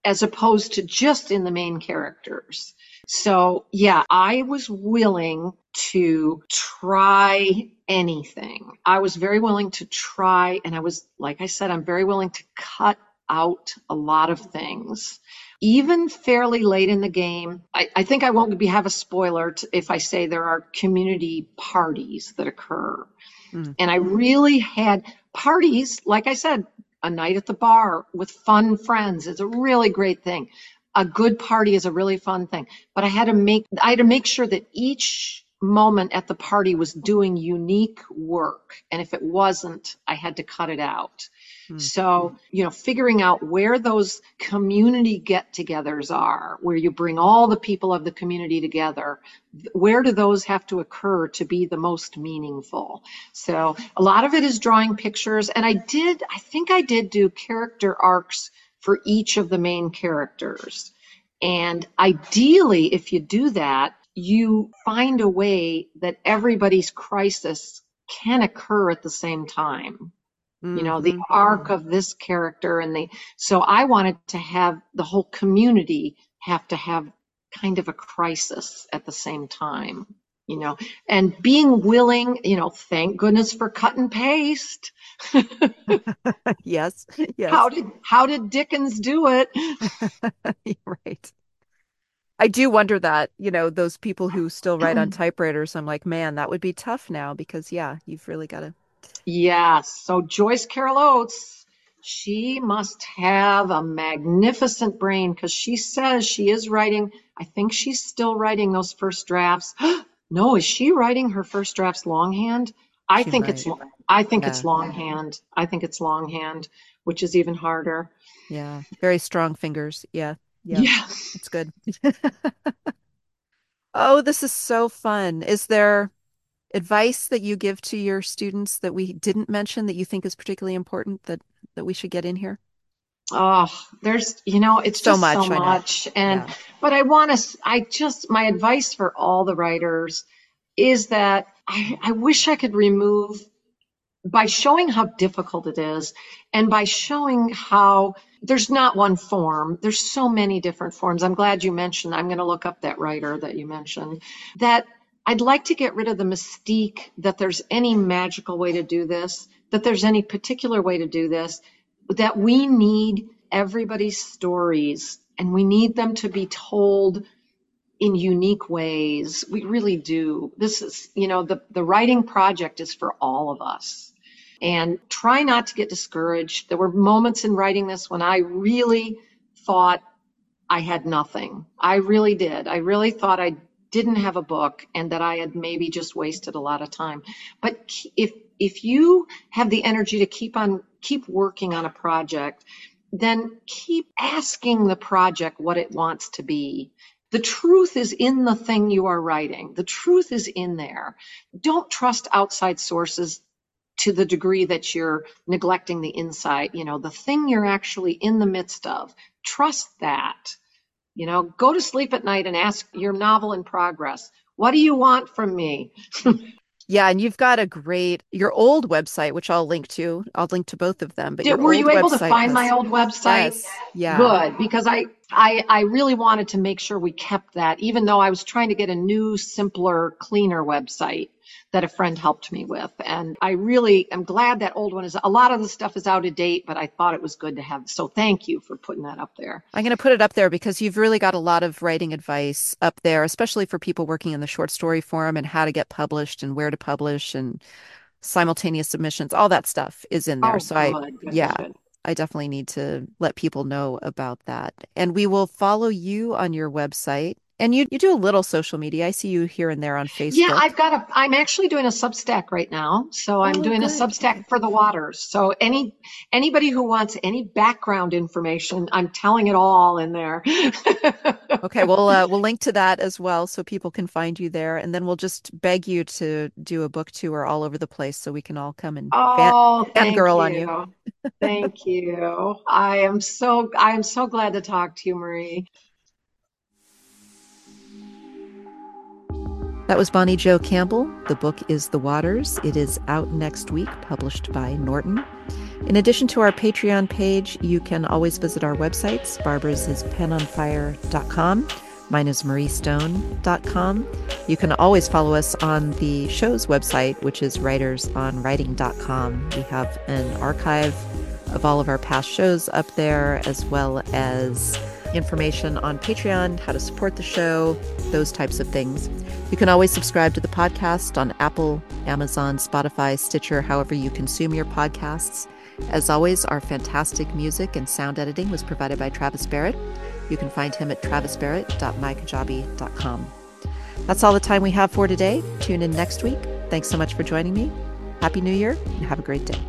as opposed to just in the main characters. So, yeah, I was willing to try anything. I was very willing to try, and I was, like I said, I'm very willing to cut out a lot of things. Even fairly late in the game, I, I think I won't be have a spoiler to, if I say there are community parties that occur. Mm. And I really had parties, like I said, a night at the bar with fun friends is a really great thing. A good party is a really fun thing. But I had to make I had to make sure that each moment at the party was doing unique work. And if it wasn't, I had to cut it out. Hmm. So, you know, figuring out where those community get togethers are, where you bring all the people of the community together, where do those have to occur to be the most meaningful? So, a lot of it is drawing pictures. And I did, I think I did do character arcs for each of the main characters. And ideally, if you do that, you find a way that everybody's crisis can occur at the same time you know the Mhm. arc of this character and the so i wanted to have the whole community have to have kind of a crisis at the same time you know and being willing you know thank goodness for cut and paste Yes, yes. how did how did dickens do it Right. I do wonder that, you know, those people who still write on typewriters, I'm like, man, that would be tough now because, yeah, you've really got to. Yes so joyce carol oates she must have a magnificent brain because she says she is writing i think she's still writing those first drafts no is she writing her first drafts longhand i She think it's might. lo- i think Yeah. it's longhand i think it's longhand which is even harder Yeah. Very strong fingers. Yeah. Yeah. yeah It's good. Oh, this is so fun. Is there advice that you give to your students that we didn't mention that you think is particularly important that that we should get in here? oh there's you know it's So just much, so much and Yeah. but i want to i just my advice for all the writers is that i i wish i could remove by showing how difficult it is and by showing how there's not one form there's so many different forms i'm glad you mentioned i'm going to look up that writer that you mentioned that i'd like to get rid of the mystique that there's any magical way to do this that there's any particular way to do this that we need everybody's stories and we need them to be told in unique ways. We really do. This is, you know, the, the writing project is for all of us. And try not to get discouraged. There were moments in writing this when I really thought I had nothing. I really did. I really thought I didn't have a book and that I had maybe just wasted a lot of time. But if if you have the energy to keep on keep working on a project, then keep asking the project what it wants to be. The truth is in the thing you are writing. The truth is in there. Don't trust outside sources to the degree that you're neglecting the inside, you know, the thing you're actually in the midst of. Trust that. You know, go to sleep at night and ask your novel in progress, what do you want from me? Yeah, and you've got a great your old website, which I'll link to. I'll link to both of them. But Did, were you able to find has, my old website? Yes. Yeah. Good, because I, I I really wanted to make sure we kept that, even though I was trying to get a new, simpler, cleaner website that a friend helped me with. And I really am glad that old one is a lot of the stuff is out of date, but I thought it was good to have. So thank you for putting that up there. I'm going to put it up there because you've really got a lot of writing advice up there, especially for people working in the short story forum and how to get published and where to publish and simultaneous submissions. All that stuff is in there. Oh, so I, yeah. good. I definitely need to let people know about that. And we will follow you on your website and you you do a little social media. I see you here and there on Facebook. Yeah, I've got a. I'm actually doing a Substack right now. So I'm Oh, doing a. Substack for the waters. So any anybody who wants any background information, I'm telling it all in there. Okay, we'll uh, we'll link to that as well so people can find you there, and then we'll just beg you to do a book tour all over the place so we can all come and fan Oh, thank fangirl on you. Thank you. I am so I am so glad to talk to you, Marrie. That was Bonnie Jo Campbell. The book is The Waters. It is out next week, published by Norton. In addition to our Patreon page, you can always visit our websites. Barbara's is penonfire.com. Mine is marriestone.com. You can always follow us on the show's website, which is writersonwriting.com. We have an archive of all of our past shows up there, as well as information on Patreon, how to support the show, those types of things. You can always subscribe to the podcast on Apple, Amazon, Spotify, Stitcher, however you consume your podcasts. As always, our fantastic music and sound editing was provided by Travis Barrett. You can find him at travisbarrett.mykajabi.com. That's all the time we have for today. Tune in next week. Thanks so much for joining me. Happy New Year and have a great day.